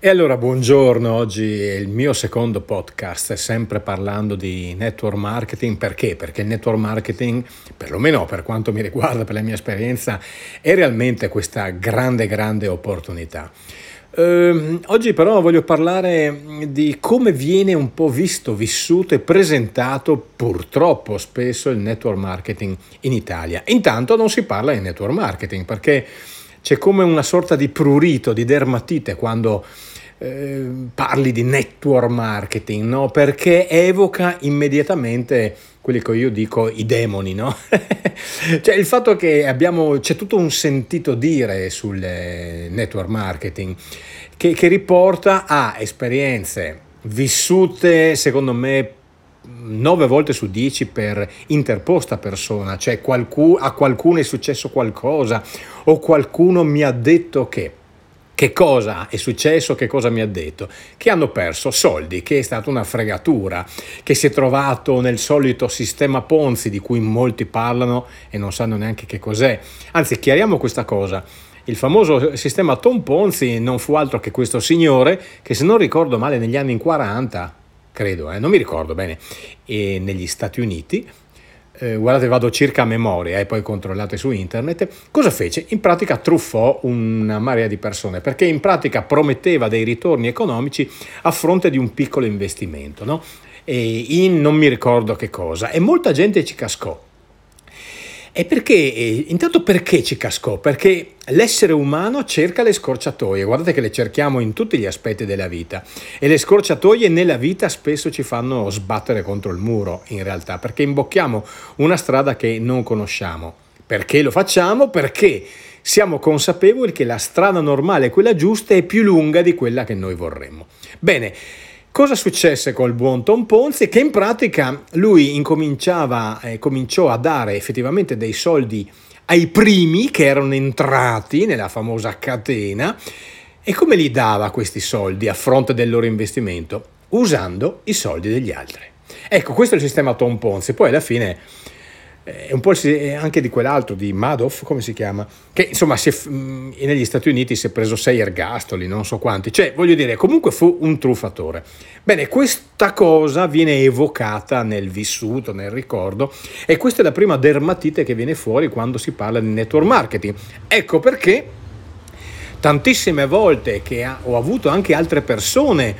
E allora buongiorno, oggi è il mio secondo podcast, sempre parlando di network marketing, perché? Perché il network marketing, perlomeno per quanto mi riguarda, per la mia esperienza, è realmente questa grande, grande opportunità. Uh, oggi però voglio parlare di come viene un po' visto, vissuto e presentato purtroppo spesso il network marketing in Italia. Intanto non si parla di network marketing perché c'è come una sorta di prurito, di dermatite quando eh, parli di network marketing, no? Perché evoca immediatamente quelli che io dico i demoni, no? cioè il fatto che abbiamo, c'è tutto un sentito dire sul network marketing che, che riporta a esperienze vissute, secondo me, 9 volte su 10 per interposta persona, cioè qualcuno, a qualcuno è successo qualcosa o qualcuno mi ha detto che. Che cosa è successo? Che cosa mi ha detto? Che hanno perso soldi, che è stata una fregatura, che si è trovato nel solito sistema Ponzi di cui molti parlano e non sanno neanche che cos'è. Anzi, chiariamo questa cosa. Il famoso sistema Tom Ponzi non fu altro che questo signore che, se non ricordo male, negli anni 40, credo, eh, non mi ricordo bene, negli Stati Uniti, eh, guardate vado circa a memoria e eh, poi controllate su internet, cosa fece? In pratica truffò una marea di persone perché in pratica prometteva dei ritorni economici a fronte di un piccolo investimento, no? E in non mi ricordo che cosa e molta gente ci cascò. E perché? Intanto perché ci cascò? Perché l'essere umano cerca le scorciatoie, guardate che le cerchiamo in tutti gli aspetti della vita e le scorciatoie nella vita spesso ci fanno sbattere contro il muro in realtà, perché imbocchiamo una strada che non conosciamo. Perché lo facciamo? Perché siamo consapevoli che la strada normale, quella giusta, è più lunga di quella che noi vorremmo. Bene, Cosa successe col buon Tom Ponzi? Che in pratica lui incominciava, eh, cominciò a dare effettivamente dei soldi ai primi che erano entrati nella famosa catena e come li dava questi soldi a fronte del loro investimento? Usando i soldi degli altri. Ecco, questo è il sistema Tom Ponzi. Poi alla fine è un po' anche di quell'altro, di Madoff, come si chiama, che insomma è, negli Stati Uniti si è preso sei ergastoli, non so quanti, cioè voglio dire, comunque fu un truffatore. Bene, questa cosa viene evocata nel vissuto, nel ricordo, e questa è la prima dermatite che viene fuori quando si parla di network marketing. Ecco perché tantissime volte che ho avuto anche altre persone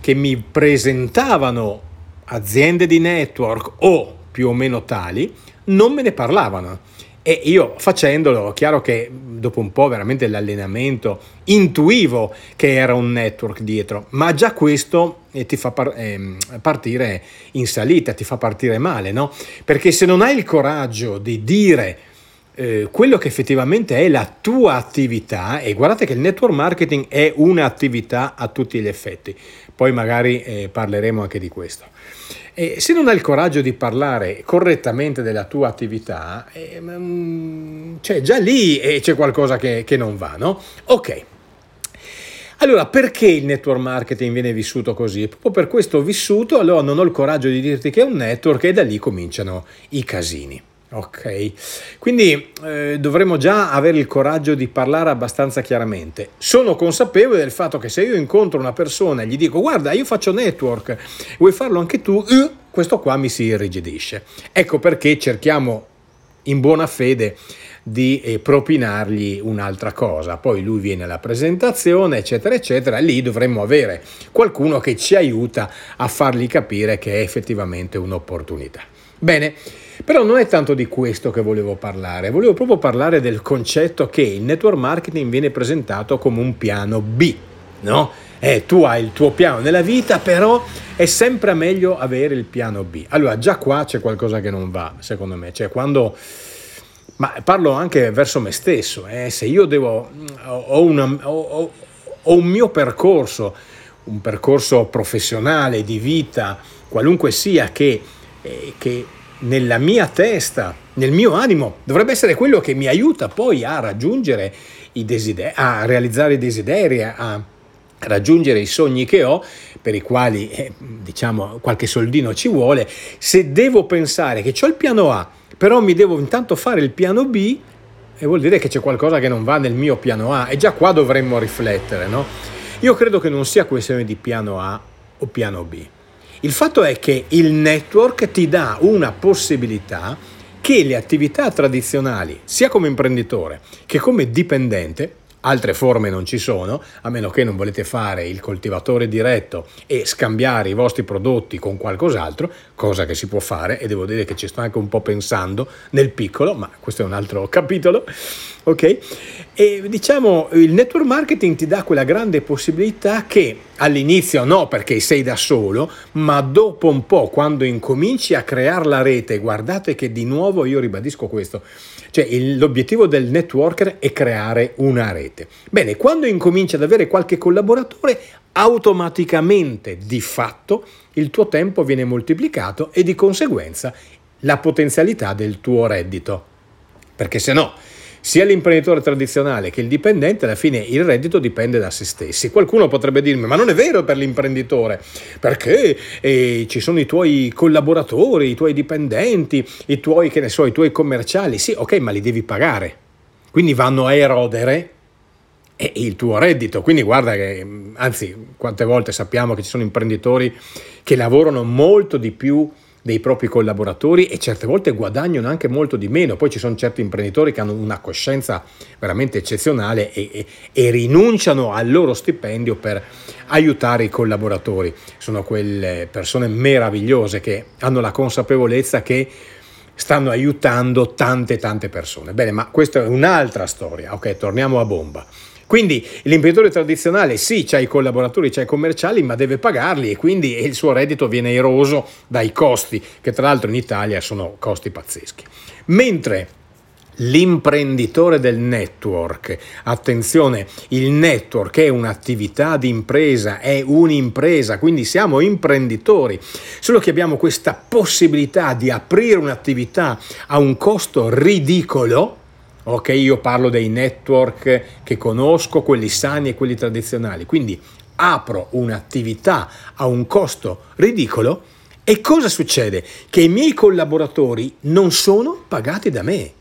che mi presentavano aziende di network o più o meno tali, non me ne parlavano. E io facendolo, chiaro che dopo un po' veramente l'allenamento, intuivo che era un network dietro, ma già questo eh, ti fa par- eh, partire in salita, ti fa partire male, no? Perché se non hai il coraggio di dire eh, quello che effettivamente è la tua attività, e guardate che il network marketing è un'attività a tutti gli effetti, poi magari eh, parleremo anche di questo. E se non hai il coraggio di parlare correttamente della tua attività, eh, cioè già lì eh, c'è qualcosa che, che non va, no? Ok. Allora, perché il network marketing viene vissuto così? Proprio per questo vissuto, allora non ho il coraggio di dirti che è un network e da lì cominciano i casini. Ok, quindi eh, dovremmo già avere il coraggio di parlare abbastanza chiaramente. Sono consapevole del fatto che se io incontro una persona e gli dico guarda io faccio network, vuoi farlo anche tu? Eh, questo qua mi si irrigidisce. Ecco perché cerchiamo in buona fede di eh, propinargli un'altra cosa. Poi lui viene alla presentazione, eccetera, eccetera, lì dovremmo avere qualcuno che ci aiuta a fargli capire che è effettivamente un'opportunità. Bene, però non è tanto di questo che volevo parlare, volevo proprio parlare del concetto che il network marketing viene presentato come un piano B, no? Eh, tu hai il tuo piano nella vita, però è sempre meglio avere il piano B. Allora, già qua c'è qualcosa che non va, secondo me, cioè quando ma parlo anche verso me stesso, eh, se io devo, ho, una, ho, ho, un mio percorso, un percorso professionale, di vita, qualunque sia, che eh, che nella mia testa, nel mio animo, dovrebbe essere quello che mi aiuta poi a raggiungere i desideri, a realizzare i desideri, a raggiungere i sogni che ho, per i quali eh, diciamo qualche soldino ci vuole, se devo pensare che ho il piano A, però mi devo intanto fare il piano B, e vuol dire che c'è qualcosa che non va nel mio piano A e già qua dovremmo riflettere, no? Io credo che non sia questione di piano A o piano B. Il fatto è che il network ti dà una possibilità che le attività tradizionali, sia come imprenditore che come dipendente, altre forme non ci sono, a meno che non volete fare il coltivatore diretto e scambiare i vostri prodotti con qualcos'altro, cosa che si può fare e devo dire che ci sto anche un po' pensando nel piccolo, ma questo è un altro capitolo, ok? E diciamo il network marketing ti dà quella grande possibilità che all'inizio no perché sei da solo, ma dopo un po' quando incominci a creare la rete, guardate che di nuovo io ribadisco questo, cioè l'obiettivo del networker è creare una rete. Bene, quando incominci ad avere qualche collaboratore, automaticamente di fatto il tuo tempo viene moltiplicato e di conseguenza la potenzialità del tuo reddito. Perché se no, sia l'imprenditore tradizionale che il dipendente, alla fine il reddito dipende da se stessi. Qualcuno potrebbe dirmi, ma non è vero per l'imprenditore, perché eh, ci sono i tuoi collaboratori, i tuoi dipendenti, i tuoi, che ne so, i tuoi commerciali. Sì, ok, ma li devi pagare. Quindi vanno a erodere il tuo reddito. Quindi guarda che, anzi, quante volte sappiamo che ci sono imprenditori che lavorano molto di più dei propri collaboratori e certe volte guadagnano anche molto di meno. Poi ci sono certi imprenditori che hanno una coscienza veramente eccezionale e, e, e rinunciano al loro stipendio per aiutare i collaboratori. Sono quelle persone meravigliose che hanno la consapevolezza che stanno aiutando tante tante persone. Bene, ma questa è un'altra storia. Ok, torniamo a bomba. Quindi l'imprenditore tradizionale sì, c'ha i collaboratori, c'ha i commerciali, ma deve pagarli e quindi il suo reddito viene eroso dai costi, che tra l'altro in Italia sono costi pazzeschi. Mentre l'imprenditore del network. Attenzione, il network è un'attività di impresa, è un'impresa, quindi siamo imprenditori, solo che abbiamo questa possibilità di aprire un'attività a un costo ridicolo Ok, io parlo dei network che conosco, quelli sani e quelli tradizionali. Quindi apro un'attività a un costo ridicolo e cosa succede? Che i miei collaboratori non sono pagati da me.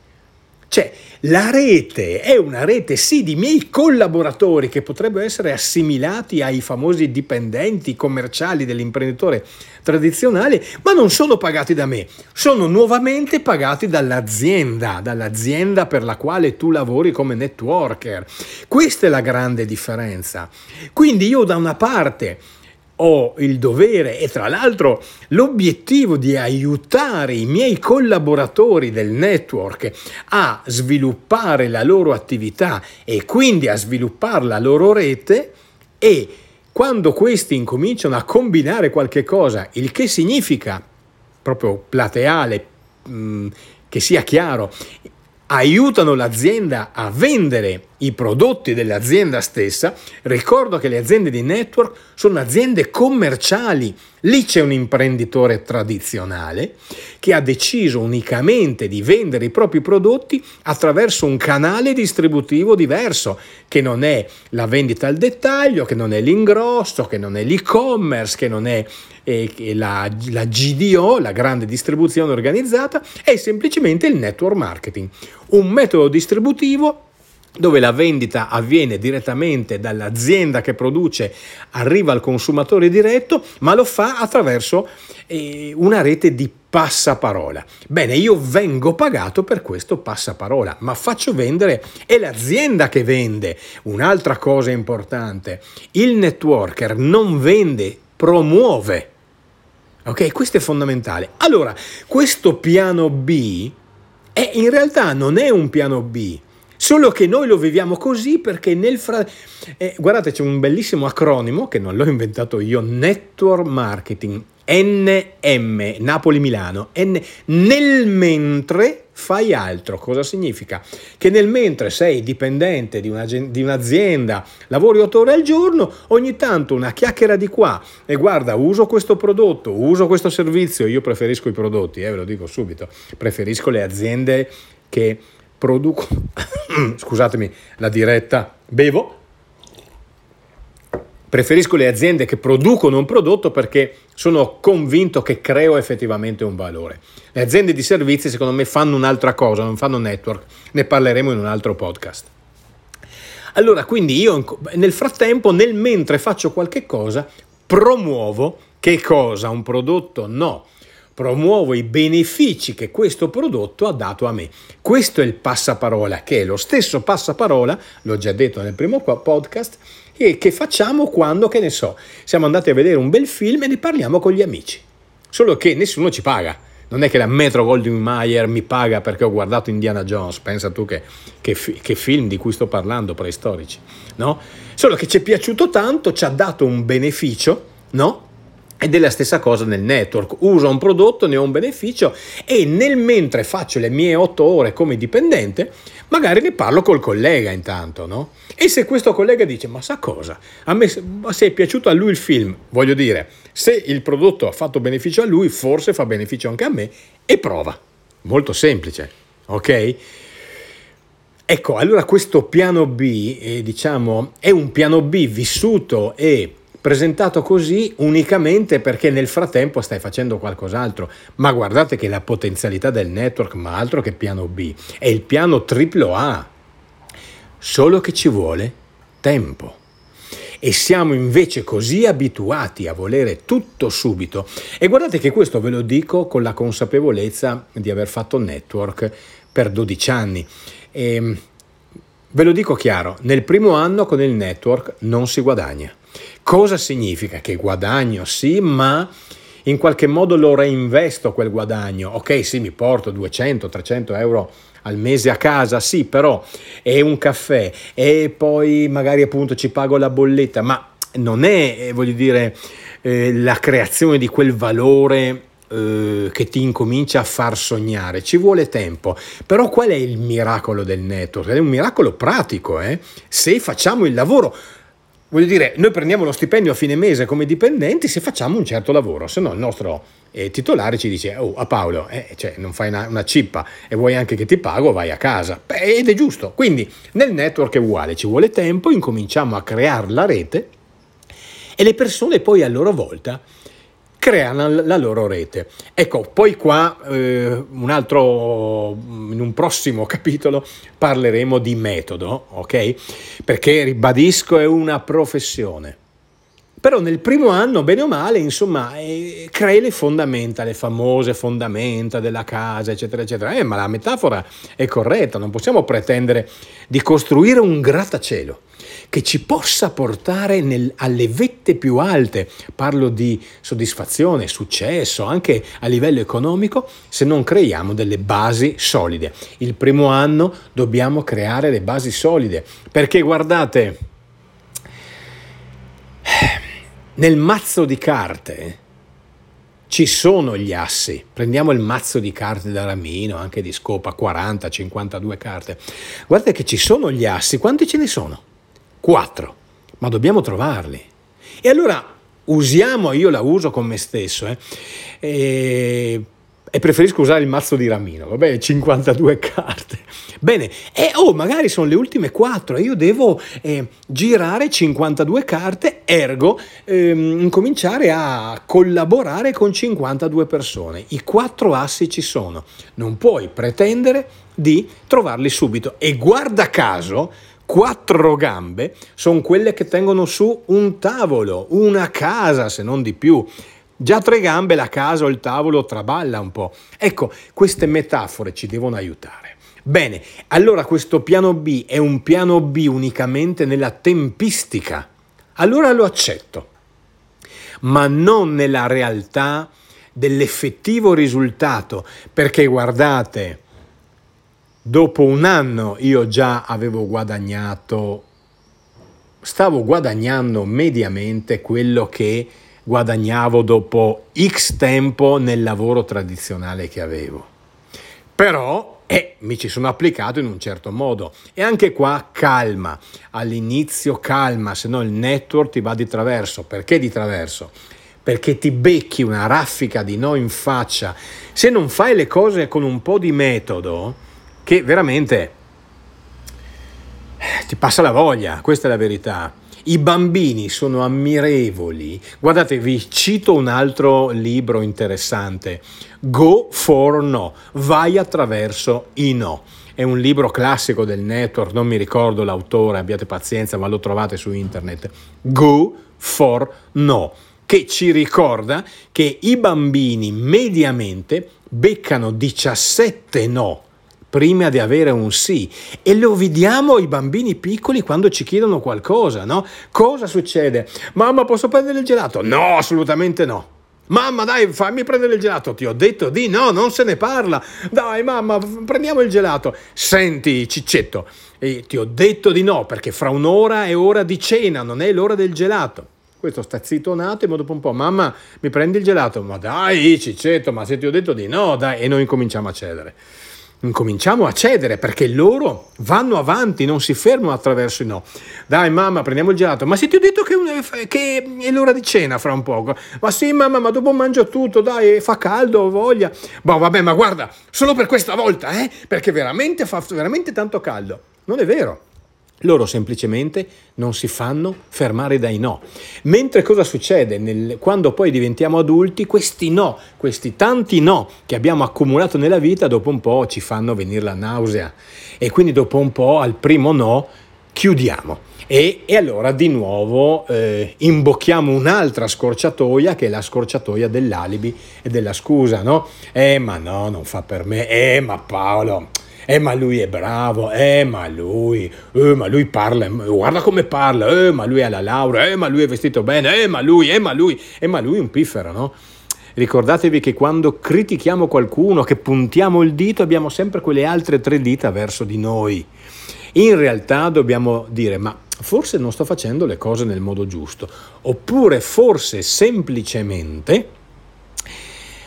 Cioè, la rete è una rete sì di miei collaboratori che potrebbero essere assimilati ai famosi dipendenti commerciali dell'imprenditore tradizionale, ma non sono pagati da me, sono nuovamente pagati dall'azienda, dall'azienda per la quale tu lavori come networker. Questa è la grande differenza. Quindi io da una parte ho il dovere e tra l'altro l'obiettivo di aiutare i miei collaboratori del network a sviluppare la loro attività e quindi a sviluppare la loro rete e quando questi incominciano a combinare qualche cosa, il che significa proprio plateale, mh, che sia chiaro, aiutano l'azienda a vendere i prodotti dell'azienda stessa, ricordo che le aziende di network sono aziende commerciali. Lì c'è un imprenditore tradizionale che ha deciso unicamente di vendere i propri prodotti attraverso un canale distributivo diverso, che non è la vendita al dettaglio, che non è l'ingrosso, che non è l'e-commerce, che non è eh, la, la GDO, la grande distribuzione organizzata, è semplicemente il network marketing, un metodo distributivo dove la vendita avviene direttamente dall'azienda che produce, arriva al consumatore diretto, ma lo fa attraverso eh, una rete di passaparola. Bene, io vengo pagato per questo passaparola, ma faccio vendere, è l'azienda che vende. Un'altra cosa importante, il networker non vende, promuove. Ok, questo è fondamentale. Allora, questo piano B è, in realtà non è un piano B, Solo che noi lo viviamo così perché nel fra... Eh, guardate, c'è un bellissimo acronimo che non l'ho inventato io, Network Marketing, NM, Napoli-Milano. N... Nel mentre fai altro. Cosa significa? Che nel mentre sei dipendente di, una, di, un'azienda, lavori otto ore al giorno, ogni tanto una chiacchiera di qua e guarda, uso questo prodotto, uso questo servizio, io preferisco i prodotti, eh, ve lo dico subito, preferisco le aziende che producono, scusatemi la diretta, bevo, preferisco le aziende che producono un prodotto perché sono convinto che creo effettivamente un valore. Le aziende di servizi secondo me fanno un'altra cosa, non fanno network, ne parleremo in un altro podcast. Allora, quindi io nel frattempo, nel mentre faccio qualche cosa, promuovo che cosa? Un prodotto? No. Promuovo i benefici che questo prodotto ha dato a me. Questo è il passaparola, che è lo stesso passaparola, l'ho già detto nel primo podcast, e che facciamo quando, che ne so, siamo andati a vedere un bel film e ne parliamo con gli amici. Solo che nessuno ci paga. Non è che la Metro Goldwyn Mayer mi paga perché ho guardato Indiana Jones, pensa tu che, che, che film di cui sto parlando, preistorici, no? Solo che ci è piaciuto tanto, ci ha dato un beneficio, no? Ed è la stessa cosa nel network, uso un prodotto, ne ho un beneficio e nel mentre faccio le mie otto ore come dipendente, magari ne parlo col collega intanto, no? E se questo collega dice, ma sa cosa? A me se è piaciuto a lui il film, voglio dire, se il prodotto ha fatto beneficio a lui, forse fa beneficio anche a me e prova. Molto semplice, ok? Ecco, allora questo piano B, eh, diciamo, è un piano B vissuto e presentato così unicamente perché nel frattempo stai facendo qualcos'altro. Ma guardate che la potenzialità del network, ma altro che piano B, è il piano triplo A solo che ci vuole tempo. E siamo invece così abituati a volere tutto subito. E guardate che questo ve lo dico con la consapevolezza di aver fatto network per 12 anni. E ehm, ve lo dico chiaro, nel primo anno con il network non si guadagna. Cosa significa? Che guadagno sì, ma in qualche modo lo reinvesto quel guadagno. Ok, sì, mi porto 200-300 euro al mese a casa, sì, però è un caffè e poi magari appunto ci pago la bolletta, ma non è, eh, voglio dire, eh, la creazione di quel valore eh, che ti incomincia a far sognare, ci vuole tempo. Però qual è il miracolo del network? È un miracolo pratico, eh? se facciamo il lavoro. Voglio dire, noi prendiamo lo stipendio a fine mese come dipendenti se facciamo un certo lavoro, se no il nostro eh, titolare ci dice, oh a Paolo, eh, cioè, non fai una, una, cippa e vuoi anche che ti pago, vai a casa. Beh, ed è giusto. Quindi nel network è uguale, ci vuole tempo, incominciamo a creare la rete e le persone poi a loro volta creano la loro rete. Ecco, poi qua eh, un altro, in un prossimo capitolo parleremo di metodo, ok? Perché ribadisco è una professione. Però nel primo anno, bene o male, insomma, eh, crei le fondamenta, le famose fondamenta della casa, eccetera, eccetera. Eh, ma la metafora è corretta, non possiamo pretendere di costruire un grattacielo che ci possa portare nel, alle vette più alte, parlo di soddisfazione, successo, anche a livello economico, se non creiamo delle basi solide. Il primo anno dobbiamo creare le basi solide, perché guardate, nel mazzo di carte ci sono gli assi. Prendiamo il mazzo di carte da Ramino, anche di Scopa, 40, 52 carte. Guardate che ci sono gli assi. Quanti ce ne sono? Quattro. Ma dobbiamo trovarli. E allora usiamo, io la uso con me stesso, eh, e preferisco usare il mazzo di Ramino, vabbè, 52 carte. Bene, e oh, magari sono le ultime 4 e io devo eh, girare 52 carte, ergo ehm, incominciare a collaborare con 52 persone. I quattro assi ci sono, non puoi pretendere di trovarli subito e guarda caso quattro gambe sono quelle che tengono su un tavolo, una casa se non di più. Già tre gambe la casa o il tavolo traballa un po'. Ecco, queste metafore ci devono aiutare. Bene, allora questo piano B è un piano B unicamente nella tempistica. Allora lo accetto, ma non nella realtà dell'effettivo risultato, perché guardate, dopo un anno io già avevo guadagnato, stavo guadagnando mediamente quello che guadagnavo dopo X tempo nel lavoro tradizionale che avevo. Però eh, mi ci sono applicato in un certo modo e anche qua calma, all'inizio calma, se no il network ti va di traverso. Perché di traverso? Perché ti becchi una raffica di no in faccia. Se non fai le cose con un po' di metodo, che veramente eh, ti passa la voglia, questa è la verità. I bambini sono ammirevoli. Guardate, vi cito un altro libro interessante. Go for no, vai attraverso i no. è un libro classico del network, non mi ricordo l'autore, abbiate pazienza, ma lo trovate su internet. Go for no, che ci ricorda che i bambini mediamente beccano 17 no prima di avere un sì. E lo vediamo i bambini piccoli quando ci chiedono qualcosa, no? Cosa succede? Mamma, posso prendere il gelato? No, assolutamente no. Mamma, dai, fammi prendere il gelato. Ti ho detto di no, non se ne parla. Dai, mamma, prendiamo il gelato. Senti, ciccetto, eh, ti ho detto di no perché fra un'ora è ora di cena, non è l'ora del gelato. Questo sta zitto un attimo, dopo un po', mamma, mi prendi il gelato? Ma dai, ciccetto, ma se ti ho detto di no, dai, e noi incominciamo a cedere incominciamo a cedere perché loro vanno avanti, non si fermano attraverso i no. Dai mamma, prendiamo il gelato. Ma se ti ho detto che, che, è l'ora di cena fra un poco. Ma sì mamma, ma dopo mangio tutto, dai, fa caldo, ho voglia. Boh, vabbè, ma guarda, solo per questa volta, eh? Perché veramente fa veramente tanto caldo. Non è vero. Loro semplicemente non si fanno fermare dai no. Mentre cosa succede? Nel, quando poi diventiamo adulti, questi no, questi tanti no che abbiamo accumulato nella vita, dopo un po' ci fanno venire la nausea. E quindi dopo un po' al primo no chiudiamo. E, e allora di nuovo eh, imbocchiamo un'altra scorciatoia che è la scorciatoia dell'alibi e della scusa, no? Eh ma no, non fa per me, eh ma Paolo eh ma lui è bravo, eh ma lui, eh ma lui parla, guarda come parla, eh ma lui ha la laurea, eh ma lui è vestito bene, eh ma lui, eh ma lui, eh ma lui è un piffero, no? Ricordatevi che quando critichiamo qualcuno, che puntiamo il dito, abbiamo sempre quelle altre tre dita verso di noi. In realtà dobbiamo dire, ma forse non sto facendo le cose nel modo giusto, oppure forse semplicemente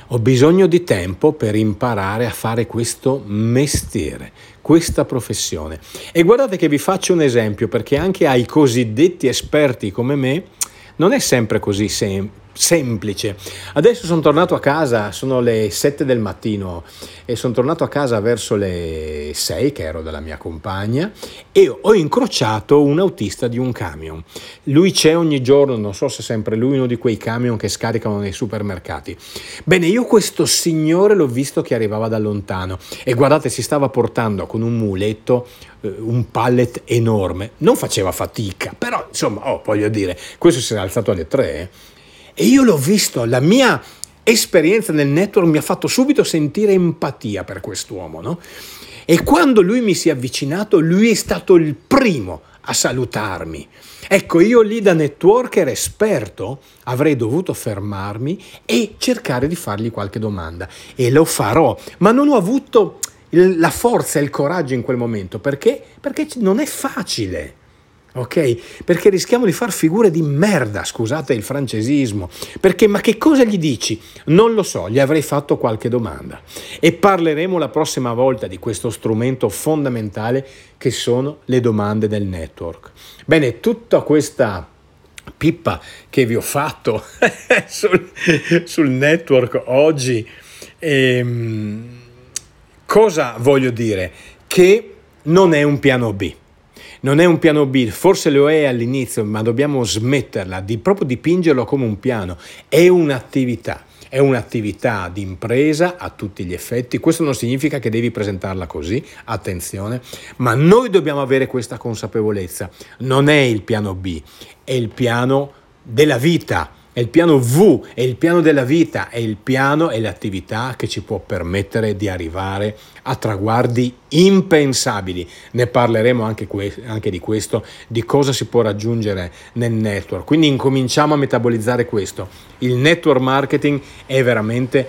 ho bisogno di tempo per imparare a fare questo mestiere, questa professione. E guardate che vi faccio un esempio perché anche ai cosiddetti esperti come me non è sempre così semplice semplice. Adesso sono tornato a casa, sono le 7 del mattino e sono tornato a casa verso le 6 che ero dalla mia compagna e ho incrociato un autista di un camion. Lui c'è ogni giorno, non so se sempre lui, uno di quei camion che scaricano nei supermercati. Bene, io questo signore l'ho visto che arrivava da lontano e guardate si stava portando con un muletto eh, un pallet enorme. Non faceva fatica, però insomma, oh, voglio dire, questo si è alzato alle 3 eh. E io l'ho visto, la mia esperienza nel network mi ha fatto subito sentire empatia per quest'uomo, no? E quando lui mi si è avvicinato, lui è stato il primo a salutarmi. Ecco, io lì da networker esperto avrei dovuto fermarmi e cercare di fargli qualche domanda. E lo farò, ma non ho avuto la forza e il coraggio in quel momento perché? Perché non è facile ok? Perché rischiamo di far figure di merda, scusate il francesismo. Perché, ma che cosa gli dici? Non lo so, gli avrei fatto qualche domanda. E parleremo la prossima volta di questo strumento fondamentale che sono le domande del network. Bene, tutta questa pippa che vi ho fatto sul, sul, network oggi, ehm, cosa voglio dire? Che non è un piano B non è un piano B, forse lo è all'inizio, ma dobbiamo smetterla di proprio dipingerlo come un piano, è un'attività. È un'attività di impresa a tutti gli effetti, questo non significa che devi presentarla così, attenzione, ma noi dobbiamo avere questa consapevolezza. Non è il piano B, è il piano della vita, è il piano V, è il piano della vita, è il piano e l'attività che ci può permettere di arrivare a traguardi impensabili. Ne parleremo anche, que- anche di questo, di cosa si può raggiungere nel network. Quindi incominciamo a metabolizzare questo. Il network marketing è veramente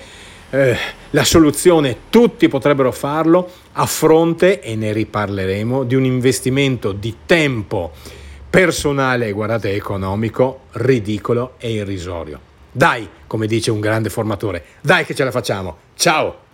eh, la soluzione, tutti potrebbero farlo a fronte, e ne riparleremo, di un investimento di tempo personale, guardate, economico, ridicolo e irrisorio. Dai, come dice un grande formatore, dai che ce la facciamo. Ciao!